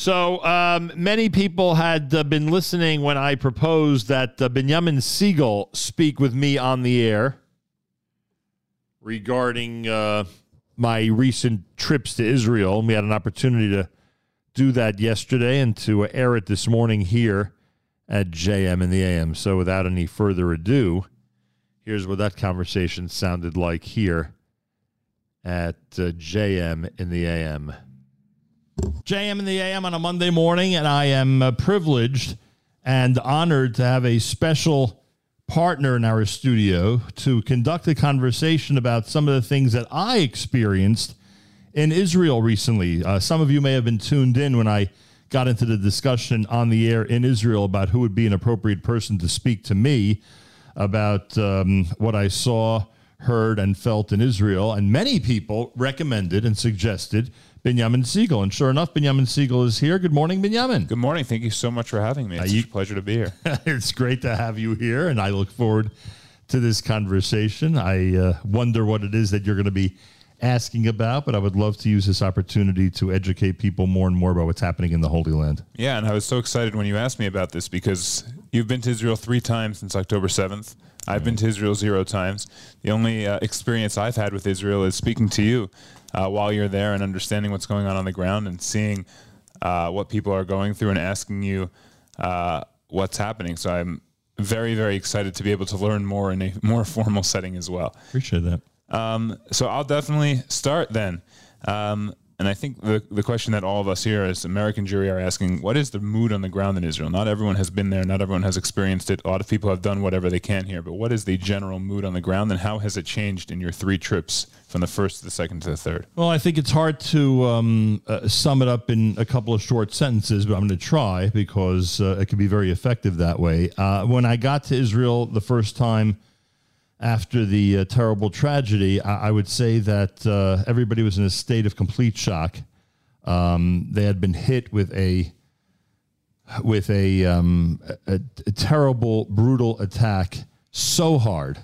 So um, many people had uh, been listening when I proposed that uh, Binyamin Segal speak with me on the air regarding uh, my recent trips to Israel. And we had an opportunity to do that yesterday and to air it this morning here at JM in the AM. So without any further ado, here's what that conversation sounded like here at uh, JM in the AM. JM in the AM on a Monday morning, and I am uh, privileged and honored to have a special partner in our studio to conduct a conversation about some of the things that I experienced in Israel recently. Uh, some of you may have been tuned in when I got into the discussion on the air in Israel about who would be an appropriate person to speak to me about um, what I saw, heard, and felt in Israel. And many people recommended and suggested Binyamin Segal. And sure enough, Binyamin Segal is here. Good morning, Binyamin. Good morning. Thank you so much for having me. It's you- a pleasure to be here. it's great to have you here, and I look forward to this conversation. I uh, wonder what it is that you're going to be asking about, but I would love to use this opportunity to educate people more and more about what's happening in the Holy Land. Yeah, and I was so excited when you asked me about this because you've been to Israel three times since October 7th. I've been to Israel zero times. The only uh, experience I've had with Israel is speaking to you uh, while you're there and understanding what's going on on the ground and seeing uh, what people are going through and asking you uh, what's happening. So I'm very, very excited to be able to learn more in a more formal setting as well. Appreciate that. Um, so I'll definitely start then. Um, and I think the, the question that all of us here as American Jewry are asking, what is the mood on the ground in Israel? Not everyone has been there. Not everyone has experienced it. A lot of people have done whatever they can here. But what is the general mood on the ground and how has it changed in your three trips from the first to the second to the third? Well, I think it's hard to um, uh, sum it up in a couple of short sentences, but I'm going to try because uh, it can be very effective that way. Uh, when I got to Israel the first time after the uh, terrible tragedy, I, I would say that uh, everybody was in a state of complete shock. Um, they had been hit with a with a, um, a, a terrible, brutal attack so hard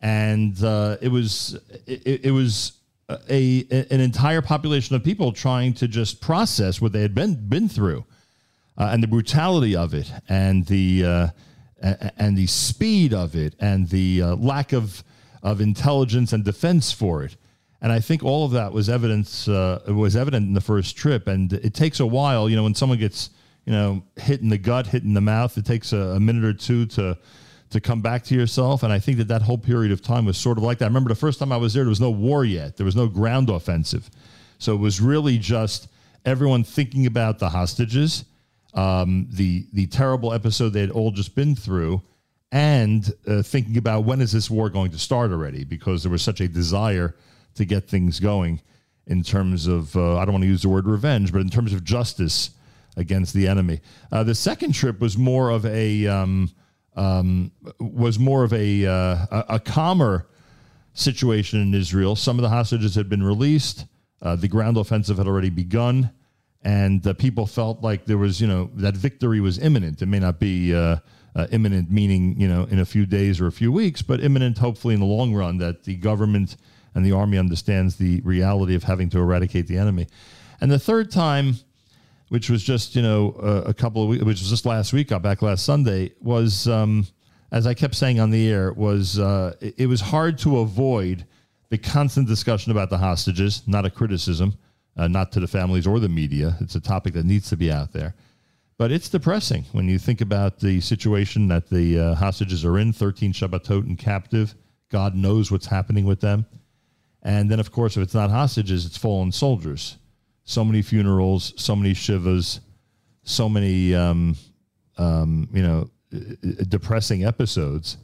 and uh, it was it, it was a, an entire population of people trying to just process what they had been been through uh, and the brutality of it and the and the speed of it and the uh, lack of of intelligence and defense for it and I think all of that was evidence uh, was evident in the first trip and it takes a while you know when someone gets you know hit in the gut hit in the mouth it takes a, a minute or two to to come back to yourself. And I think that that whole period of time was sort of like that. I remember the first time I was there, there was no war yet, there was no ground offensive. So it was really just everyone thinking about the hostages, um, the, the terrible episode they had all just been through, and uh, thinking about when is this war going to start already? Because there was such a desire to get things going in terms of, uh, I don't want to use the word revenge, but in terms of justice against the enemy. Uh, the second trip was more of a, um, um, was more of a, uh, a, a calmer situation in Israel. Some of the hostages had been released. Uh, the ground offensive had already begun, and uh, people felt like there was, you know, that victory was imminent. It may not be uh, uh, imminent, meaning you know, in a few days or a few weeks, but imminent, hopefully, in the long run, that the government and the army understands the reality of having to eradicate the enemy. And the third time which was just you know a couple of weeks, which was just last week, got back last Sunday, was um, as I kept saying on the air, was uh, it, it was hard to avoid the constant discussion about the hostages. Not a criticism, uh, not to the families or the media. It's a topic that needs to be out there. But it's depressing when you think about the situation that the uh, hostages are in 13 Shabbatot captive. God knows what's happening with them. And then, of course, if it's not hostages, it's fallen soldiers. So many funerals, so many shivas, so many, um, um, you know, depressing episodes.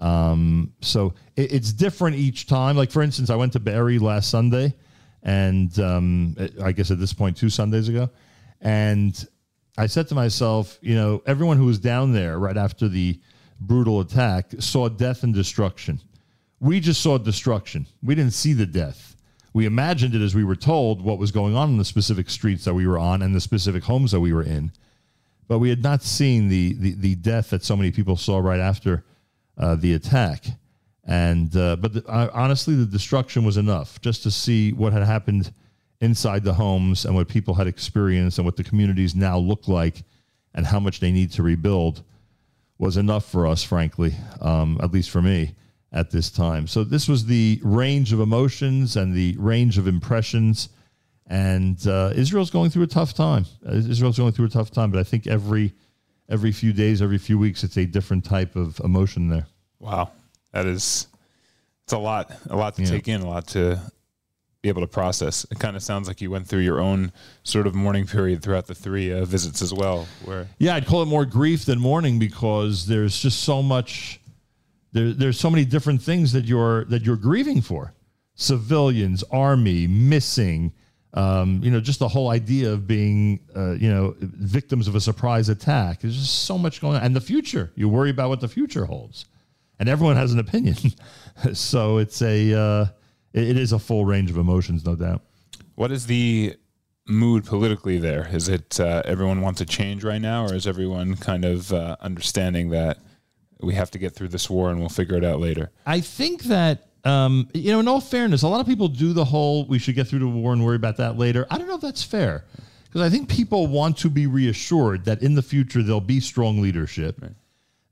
Um, so it, it's different each time. Like, for instance, I went to Be'eri last Sunday, and um, I guess at this point, two Sundays ago. And I said to myself, you know, everyone who was down there right after the brutal attack saw death and destruction. We just saw destruction. We didn't see the death. We imagined it as we were told what was going on in the specific streets that we were on and the specific homes that we were in. But we had not seen the, the, the death that so many people saw right after uh, the attack. And uh, but the, uh, honestly, the destruction was enough just to see what had happened inside the homes and what people had experienced and what the communities now look like and how much they need to rebuild was enough for us, frankly, um, at least for me at this time. So this was the range of emotions and the range of impressions. And uh, Israel's going through a tough time. Uh, Israel's going through a tough time, but I think every every few days, every few weeks, it's a different type of emotion there. Wow, that is it's a lot, a lot to yeah. take in, a lot to be able to process. It kind of sounds like you went through your own sort of mourning period throughout the three uh, visits as well. Where yeah, I'd call it more grief than mourning because there's just so much. There, there's so many different things that you're that you're grieving for. Civilians, army, missing. Um, you know, just the whole idea of being, uh, you know, victims of a surprise attack. There's just so much going on, and the future. You worry about what the future holds, and everyone has an opinion. so it's a. Uh, it, it is a full range of emotions, no doubt. What is the mood politically there? Is it uh, everyone wants a change right now, or is everyone kind of uh, understanding that we have to get through this war and we'll figure it out later? I think that. Um, you know, in all fairness, a lot of people do the whole we should get through the war and worry about that later. I don't know if that's fair because I think people want to be reassured that in the future there'll be strong leadership, right.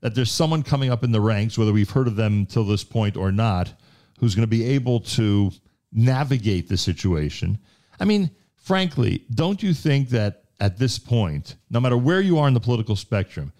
That there's someone coming up in the ranks, whether we've heard of them till this point or not, who's going to be able to navigate the situation. I mean, frankly, don't you think that at this point, no matter where you are in the political spectrum,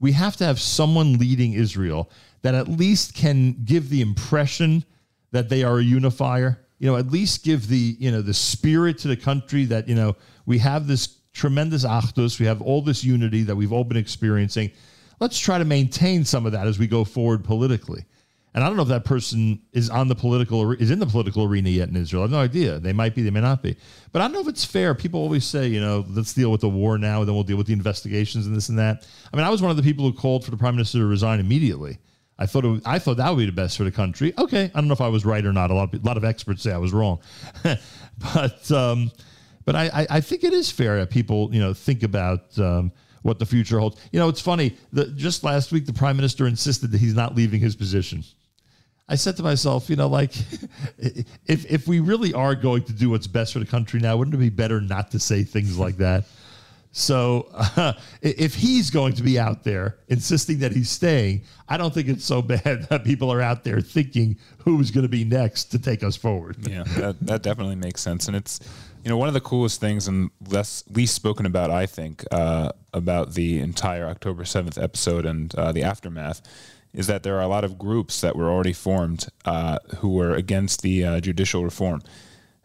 we have to have someone leading Israel that at least can give the impression that they are a unifier? You know, at least give the, you know, the spirit to the country that, you know, we have this tremendous achdus, we have all this unity that we've all been experiencing. Let's try to maintain some of that as we go forward politically. And I don't know if that person is on the political is in the political arena yet in Israel. I have no idea. They might be, they may not be. But I don't know if it's fair. People always say, you know, let's deal with the war now, and then we'll deal with the investigations and this and that. I mean, I was one of the people who called for the prime minister to resign immediately. I thought it I thought that would be the best for the country. Okay, I don't know if I was right or not. A lot of, a lot of experts say I was wrong, but um, but I, I, I think it is fair that people you know think about. Um, what the future holds. You know, it's funny. The, just last week, the prime minister insisted that he's not leaving his position. I said to myself, you know, like if if we really are going to do what's best for the country now, wouldn't it be better not to say things like that? So uh, if he's going to be out there insisting that he's staying, I don't think it's so bad that people are out there thinking who's going to be next to take us forward. Yeah, that, that definitely makes sense, and it's you know one of the coolest things and less least spoken about, I think, uh, about the entire October seventh episode and uh, the aftermath is that there are a lot of groups that were already formed uh, who were against the uh, judicial reform,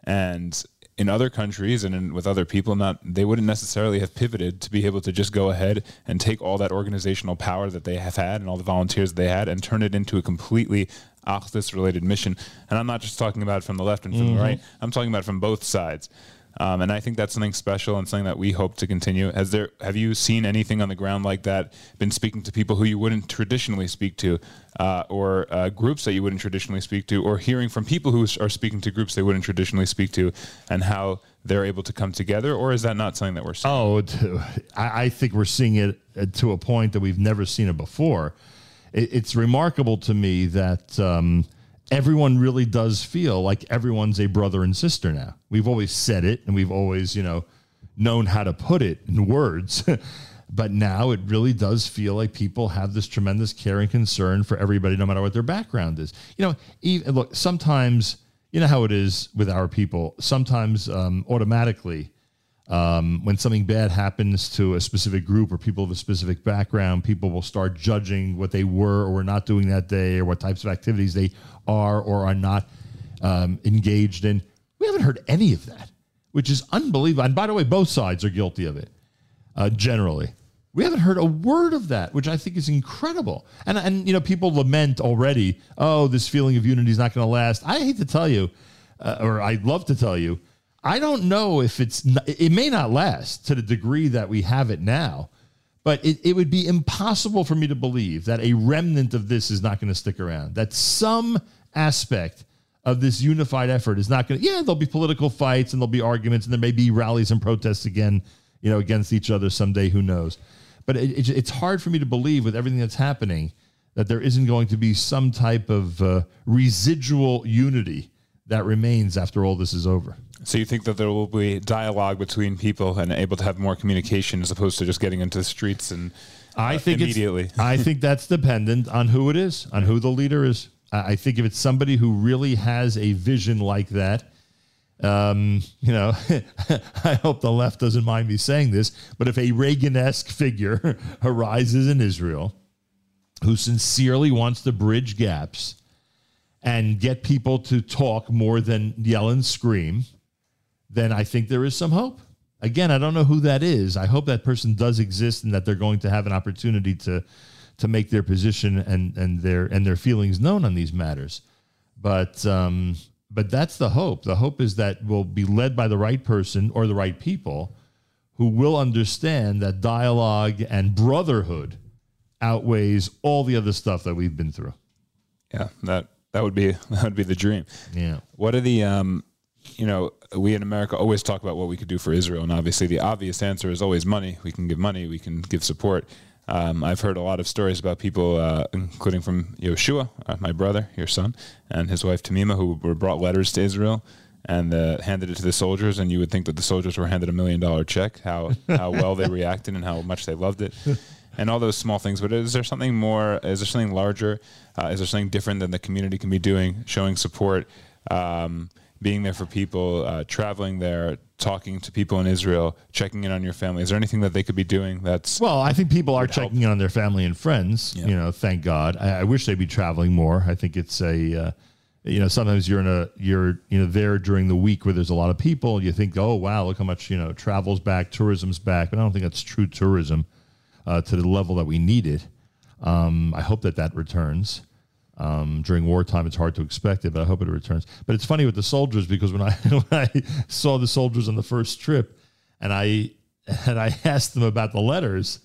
and in other countries and in, with other people, not they wouldn't necessarily have pivoted to be able to just go ahead and take all that organizational power that they have had and all the volunteers they had and turn it into a completely Achdus related mission. And I'm not just talking about it from the left and from mm-hmm. the right. I'm talking about it from both sides. Um, and I think that's something special and something that we hope to continue. Has there have you seen anything on the ground like that? Been speaking to people who you wouldn't traditionally speak to, uh, or uh, groups that you wouldn't traditionally speak to, or hearing from people who are speaking to groups they wouldn't traditionally speak to, and how they're able to come together, or is that not something that we're seeing? Oh, I think we're seeing it uh, to a point that we've never seen it before. It's remarkable to me that. Um, everyone really does feel like everyone's a brother and sister now. We've always said it and we've always, you know, known how to put it in words. but now it really does feel like people have this tremendous care and concern for everybody, no matter what their background is. You know, even, look, sometimes, you know how it is with our people, sometimes um, automatically um, when something bad happens to a specific group or people of a specific background, people will start judging what they were or were not doing that day or what types of activities they are or are not um, engaged in. We haven't heard any of that, which is unbelievable. And by the way, both sides are guilty of it uh, generally. We haven't heard a word of that, which I think is incredible. And, and you know, people lament already, oh, this feeling of unity is not going to last. I hate to tell you, uh, or I'd love to tell you, I don't know if it's, it may not last to the degree that we have it now, but it, it would be impossible for me to believe that a remnant of this is not going to stick around, that some aspect of this unified effort is not going to, yeah, there'll be political fights and there'll be arguments and there may be rallies and protests again, you know, against each other someday, who knows. But it, it, it's hard for me to believe with everything that's happening that there isn't going to be some type of uh, residual unity that remains after all this is over. So you think that there will be dialogue between people and able to have more communication as opposed to just getting into the streets and I uh, think immediately. I think that's dependent on who it is, on who the leader is. I I think if it's somebody who really has a vision like that, um, you know, I hope the left doesn't mind me saying this, but if a Reagan-esque figure arises in Israel who sincerely wants to bridge gaps and get people to talk more than yell and scream, then I think there is some hope. Again, I don't know who that is. I hope that person does exist and that they're going to have an opportunity to to make their position and and their and their feelings known on these matters. But um, but that's the hope. The hope is that we'll be led by the right person or the right people who will understand that dialogue and brotherhood outweighs all the other stuff that we've been through. Yeah, that that would be that would be the dream. Yeah. What are the um, you know, we in America always talk about what we could do for Israel, and obviously the obvious answer is always money. We can give money, we can give support. Um, I've heard a lot of stories about people, uh, including from Yoshua, uh, my brother, your son, and his wife Tamima, who were brought letters to Israel and uh, handed it to the soldiers, and you would think that the soldiers were handed a million dollar check. How how well they reacted and how much they loved it. And all those small things, but is there something more? Is there something larger? Uh, is there something different than the community can be doing, showing support? Um, being there for people, uh, traveling there, talking to people in Israel, checking in on your family. Is there anything that they could be doing that's Well, I think people are help. checking in on their family and friends. Yeah. You know, thank God. I, I wish they'd be traveling more. I think it's a, uh, you know, sometimes you're in a you're you know there during the week where there's a lot of people. You think, oh wow, look how much you know travel's back, tourism's back. But I don't think that's true tourism uh, to the level that we need it. Um, I hope that that returns. Um, during wartime, it's hard to expect it, but I hope it returns. But it's funny with the soldiers because when I when I saw the soldiers on the first trip, and I and I asked them about the letters,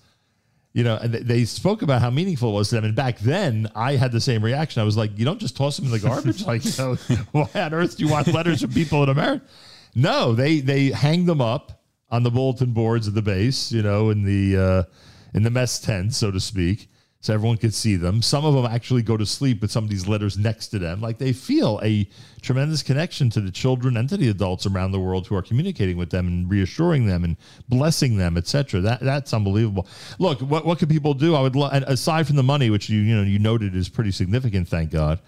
you know, and they- they spoke about how meaningful it was to them. And back then, I had the same reaction. I was like, you don't just toss them in the garbage. like, you know, why on earth do you want letters from people in America? No, they they hang them up on the bulletin boards of the base, you know, in the uh, in the mess tent, so to speak, so everyone could see them. Some of them actually go to sleep with some of these letters next to them, like they feel a tremendous connection to the children and to the adults around the world who are communicating with them and reassuring them and blessing them, etc. That that's unbelievable. Look, what what could people do? I would lo- aside from the money, which you you know you noted is pretty significant, thank God.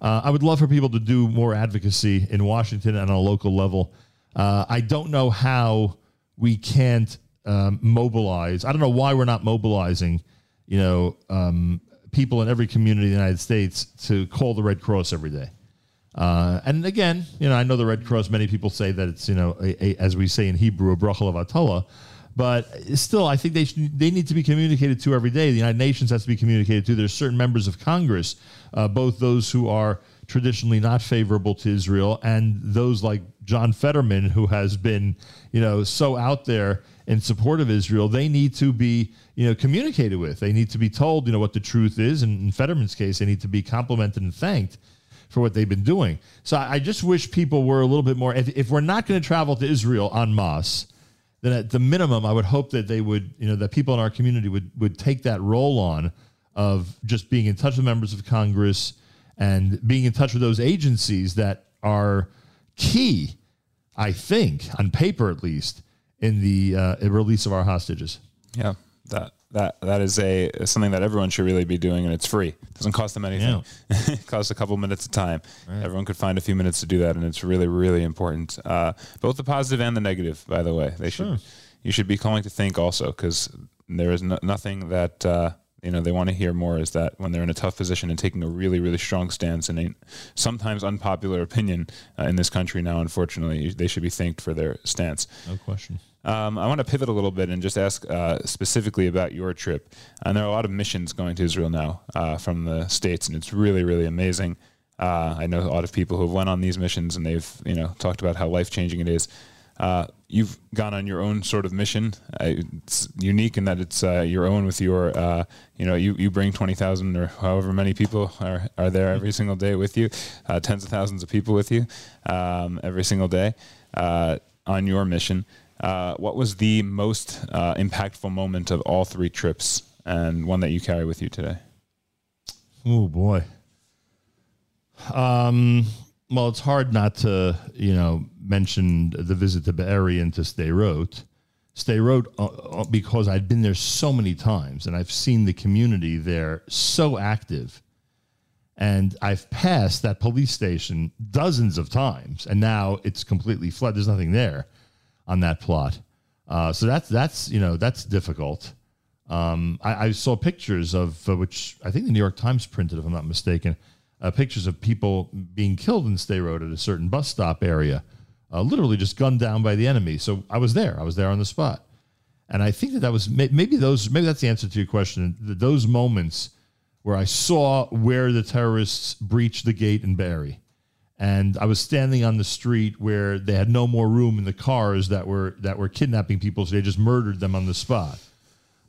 Uh, I would love for people to do more advocacy in Washington and on a local level. Uh, I don't know how we can't um, mobilize. I don't know why we're not mobilizing, you know, um, people in every community in the United States to call the Red Cross every day. Uh, and again, you know, I know the Red Cross. Many people say that it's, you know, a, a, as we say in Hebrew, a bracha levatala. But still, I think they should, they need to be communicated to every day. The United Nations has to be communicated to. There's certain members of Congress, uh, both those who are traditionally not favorable to Israel and those like John Fetterman, who has been, you know, so out there in support of Israel. They need to be, you know, communicated with. They need to be told, you know, what the truth is. And in Fetterman's case, they need to be complimented and thanked for what they've been doing. So I I just wish people were a little bit more. If, if we're not going to travel to Israel en masse, then at the minimum, I would hope that they would, you know, that people in our community would would take that role on of just being in touch with members of Congress and being in touch with those agencies that are key, I think, on paper at least, in the uh, release of our hostages. Yeah, that that that is a something that everyone should really be doing, and it's free. It doesn't cost them anything. it costs a couple minutes of time. Everyone could find a few minutes to do that, and it's really really important. Uh, both the positive and the negative, by the way. They should you should be calling to think also because there is no, nothing that. Uh, you know they want to hear more is that when they're in a tough position and taking a really really strong stance and a sometimes unpopular opinion uh, in this country now unfortunately they should be thanked for their stance No question. um, I want to pivot a little bit and just ask uh, specifically about your trip. And there are a lot of missions going to Israel now uh, from the states, and it's really, really amazing. Uh, I know a lot of people who have went on these missions, and they've you know talked about how life changing it is. Uh, you've gone on your own sort of mission. Uh, it's unique in that it's uh, your own with your, uh, you know, you, you bring 20,000 or however many people are, are there every single day with you, uh, tens of thousands of people with you um, every single day uh, on your mission. Uh, what was the most uh, impactful moment of all three trips and one that you carry with you today? Oh boy. Um, Well, it's hard not to, you know, mention the visit to Be'eri and to Sderot. Sderot, uh, uh, because I'd been there so many times and I've seen the community there so active. And I've passed that police station dozens of times, and now it's completely flooded. There's nothing there on that plot. Uh, so that's that's you know that's difficult. Um, I, I, saw pictures of uh, which I think the New York Times printed, if I'm not mistaken, uh, pictures of people being killed in Sderot at a certain bus stop area, uh, literally just gunned down by the enemy. So I was there. I was there on the spot, and I think that that was maybe those maybe that's the answer to your question. Those moments where I saw where the terrorists breached the gate in Be'eri, and I was standing on the street where they had no more room in the cars that were that were kidnapping people, so they just murdered them on the spot.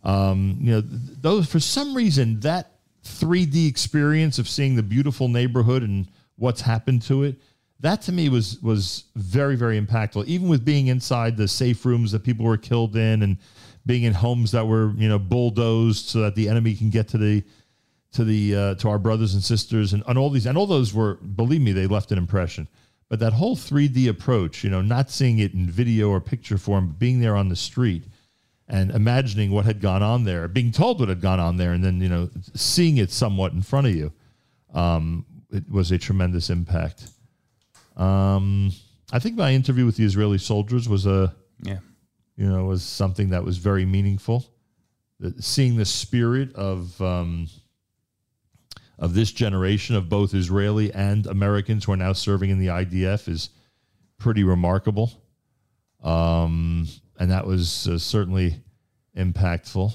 Um, you know, those for some reason that 3D experience of seeing the beautiful neighborhood and what's happened to it. That to me was was very very impactful. Even with being inside the safe rooms that people were killed in, and being in homes that were you know bulldozed so that the enemy can get to the to the uh, to our brothers and sisters, and, and all these and all those were believe me they left an impression. But that whole 3D approach, you know, not seeing it in video or picture form, but being there on the street and imagining what had gone on there, being told what had gone on there, and then you know seeing it somewhat in front of you, um, it was a tremendous impact. Um, I think my interview with the Israeli soldiers was a yeah, you know, was something that was very meaningful. The, seeing the spirit of um, of this generation of both Israeli and Americans who are now serving in the IDF is pretty remarkable. Um, and that was uh, certainly impactful.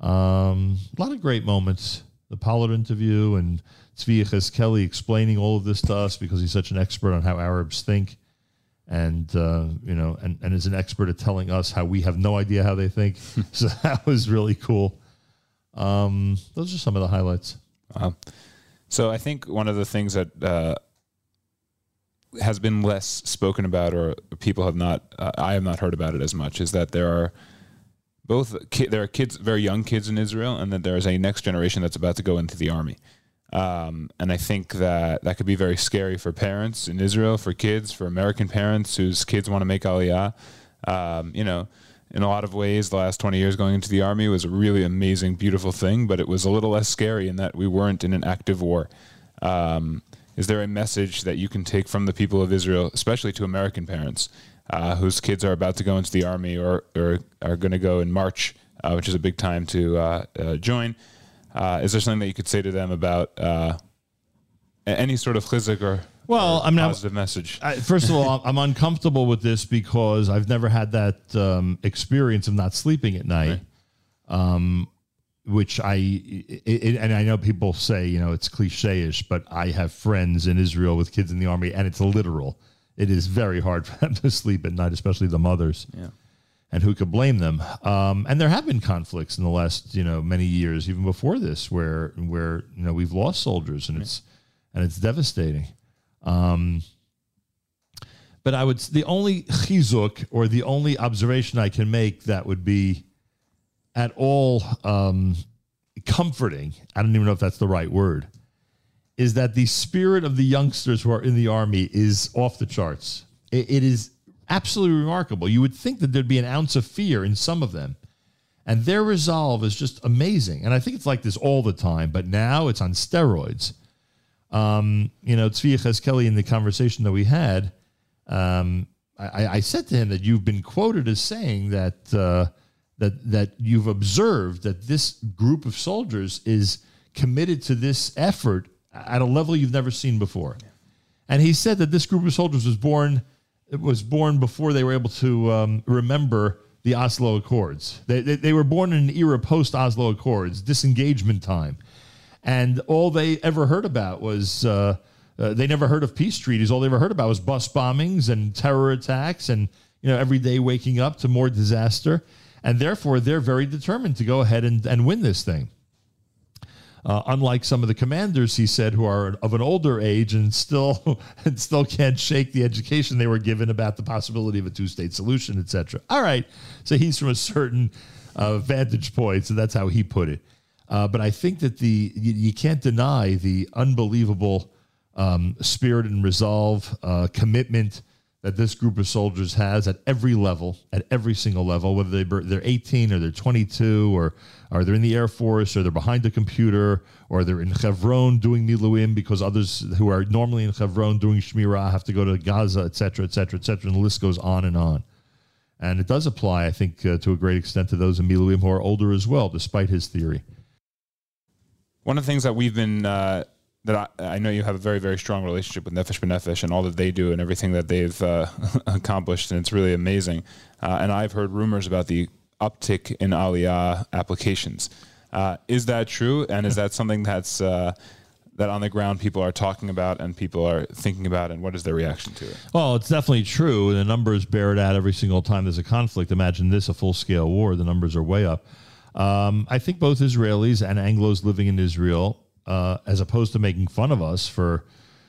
Um, a lot of great moments. The Pollard interview and Tzvi Kelly explaining all of this to us because he's such an expert on how Arabs think, and uh, you know, and, and is an expert at telling us how we have no idea how they think. so that was really cool. Um, those are some of the highlights. Wow. So I think one of the things that uh, has been less spoken about, or people have not, uh, I have not heard about it as much, is that there are both ki- there are kids, very young kids in Israel, and that there is a next generation that's about to go into the army. Um, and I think that that could be very scary for parents in Israel, for kids, for American parents whose kids want to make Aliyah. Um, you know, in a lot of ways, the last 20 years going into the army was a really amazing, beautiful thing, but it was a little less scary in that we weren't in an active war. Um, is there a message that you can take from the people of Israel, especially to American parents uh, whose kids are about to go into the army or, or are going to go in March, uh, which is a big time to uh, uh join? Uh, is there something that you could say to them about uh, any sort of chizuk or well, I mean, positive message. I, first of all, I'm uncomfortable with this because I've never had that um, experience of not sleeping at night. Right. Um, which I it, and I know people say you know it's cliche-ish, but I have friends in Israel with kids in the army, and it's literal. It is very hard for them to sleep at night, especially the mothers. Yeah. And who could blame them? Um, and there have been conflicts in the last, you know, many years, even before this, where where you know we've lost soldiers, and yeah. it's and it's devastating. Um, but I would the only chizuk or the only observation I can make that would be at all um, comforting, I don't even know if that's the right word, is that the spirit of the youngsters who are in the army is off the charts. it, it is absolutely remarkable. You would think that there'd be an ounce of fear in some of them. And their resolve is just amazing. And I think it's like this all the time, but now it's on steroids. Um, you know, Tzvi Kelly in the conversation that we had, um, I, I, said to him that you've been quoted as saying that uh, that that you've observed that this group of soldiers is committed to this effort at a level you've never seen before. Yeah. And he said that this group of soldiers was born it was born before they were able to um, remember the Oslo Accords. They, they, they were born in an era post Oslo Accords, disengagement time, and all they ever heard about was. Uh, uh, they never heard of peace treaties. All they ever heard about was bus bombings and terror attacks, and you know every day waking up to more disaster and therefore they're very determined to go ahead and, and win this thing. Uh, unlike some of the commanders, he said, who are of an older age and still and still can't shake the education they were given about the possibility of a two-state solution, etc. All right, so he's from a certain uh, vantage point, so that's how he put it. Uh, but I think that the you, you can't deny the unbelievable um, spirit and resolve, uh, commitment that this group of soldiers has at every level, at every single level, whether they, they're 18 or they're 22 or, or they're in the Air Force or they're behind a computer or they're in Hebron doing Miluim because others who are normally in Hebron doing Shmirah have to go to Gaza, et cetera, et cetera, et cetera. And the list goes on and on. And it does apply, I think, uh, to a great extent to those in Miluim who are older as well, despite his theory. One of the things that we've been uh, that I, I, know you have a very very strong relationship with Nefesh B'Nefesh and all that they do and everything that they've uh, accomplished, and it's really amazing. Uh, and I've heard rumors about the uptick in Aliyah applications. Uh, is that true? And is that something that's uh, that on the ground people are talking about and people are thinking about, and what is their reaction to it? Well, it's definitely true. The numbers bear it out every single time there's a conflict. Imagine this a full scale war. The numbers are way up. Um, I think both Israelis and Anglos living in Israel uh, as opposed to making fun of us for,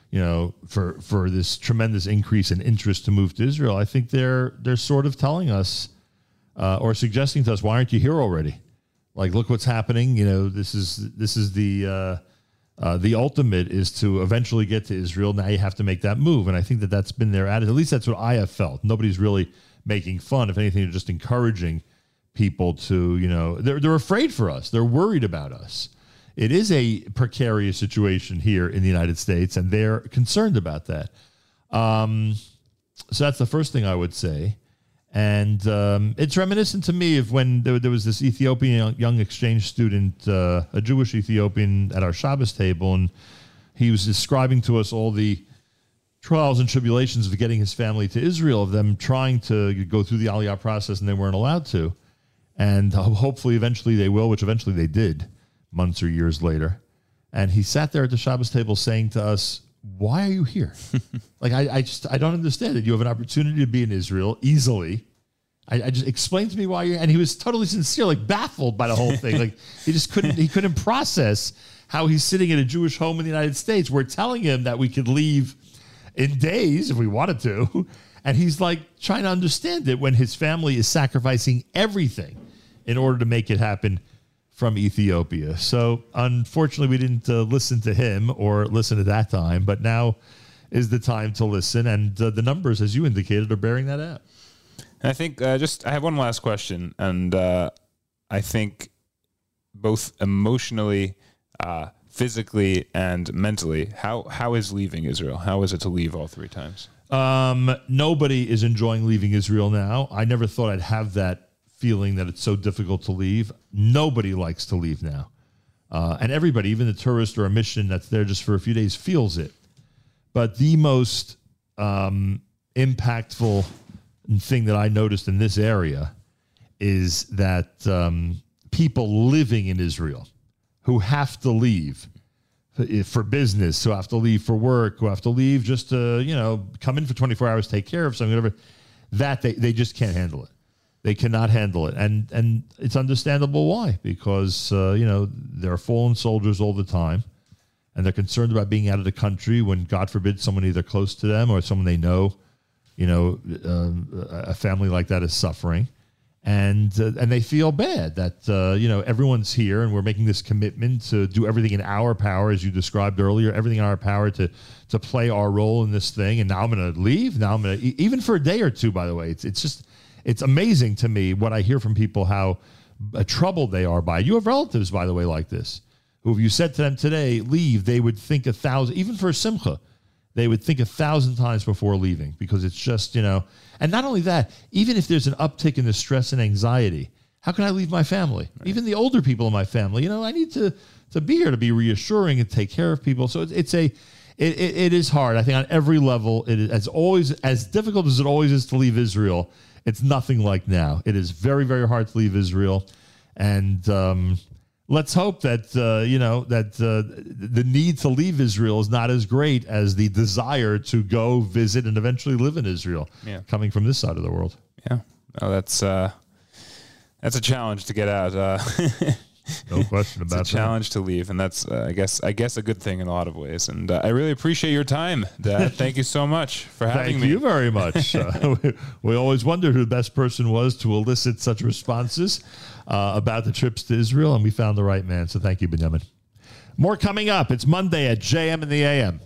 you know, for for this tremendous increase in interest to move to Israel. I think they're they're sort of telling us uh, or suggesting to us, why aren't you here already? Like, look what's happening. You know, this is this is the uh, uh, the ultimate is to eventually get to Israel. Now you have to make that move, and I think that that's been their attitude. At least that's what I have felt. Nobody's really making fun. If anything, they're just encouraging people to, you know, they're they're afraid for us. They're worried about us it is a precarious situation here in the United States, and they're concerned about that. Um, so that's the first thing I would say. And um, it's reminiscent to me of when there, there was this Ethiopian young exchange student, uh, a Jewish Ethiopian, at our Shabbos table, and he was describing to us all the trials and tribulations of getting his family to Israel, of them trying to go through the Aliyah process and they weren't allowed to. And hopefully, eventually, they will, which eventually they did months or years later. And he sat there at the Shabbos table saying to us, Why are you here? like, I, I, just, I don't understand it. You have an opportunity to be in Israel easily. I, I just explained to me why you're, and he was totally sincere, like baffled by the whole thing. like, he just couldn't, he couldn't process how he's sitting in a Jewish home in the United States. We're telling him that we could leave in days if we wanted to. And he's like trying to understand it when his family is sacrificing everything in order to make it happen from Ethiopia. So unfortunately, we didn't uh, listen to him or listen at that time, but now is the time to listen. And uh, the numbers, as you indicated, are bearing that out. I think uh, just I have one last question, and uh, I think both emotionally, uh, physically, and mentally, how how is leaving Israel? How is it to leave all three times? Um, nobody is enjoying leaving Israel now. I never thought I'd have that feeling that it's so difficult to leave. Nobody likes to leave now. Uh, and everybody, even the tourist or a mission that's there just for a few days, feels it. But the most um, impactful thing that I noticed in this area is that um, people living in Israel who have to leave for business, who have to leave for work, who have to leave just to, you know, come in for 24 hours, take care of something, whatever, that they, they just can't handle it they cannot handle it, and and it's understandable why because uh, you know there are fallen soldiers all the time, and they're concerned about being out of the country when God forbid someone either close to them or someone they know, you know, uh, a family like that is suffering, and uh, and they feel bad that uh, you know everyone's here and we're making this commitment to do everything in our power as you described earlier, everything in our power to to play our role in this thing, and now I'm going to leave. Now I'm going to even for a day or two. By the way, it's it's just it's amazing to me what I hear from people how uh, troubled they are by it. You have relatives, by the way, like this, who if you said to them today, leave, they would think a thousand, even for a simcha, they would think a thousand times before leaving because it's just, you know, and not only that, even if there's an uptick in the stress and anxiety, how can I leave my family? Right. Even the older people in my family, you know, I need to to be here to be reassuring and take care of people. So it's, it's a it, it, it is hard. I think on every level, it is as always as difficult as it always is to leave Israel. It's nothing like now. It is very, very hard to leave Israel, and um, let's hope that uh, you know that uh, the need to leave Israel is not as great as the desire to go visit and eventually live in Israel. Yeah. coming from this side of the world. Yeah, oh, that's uh, that's a challenge to get out. No question about it. it's a challenge to leave, and that's uh, I guess I guess a good thing in a lot of ways. And uh, I really appreciate your time, Dad. Thank you so much for having Thank me. Thank you very much. uh, we, we, always wondered who the best person was to elicit such responses uh, about the trips to Israel, and we found the right man. So thank you, Binyamin. More coming up. It's Monday at JM in the AM.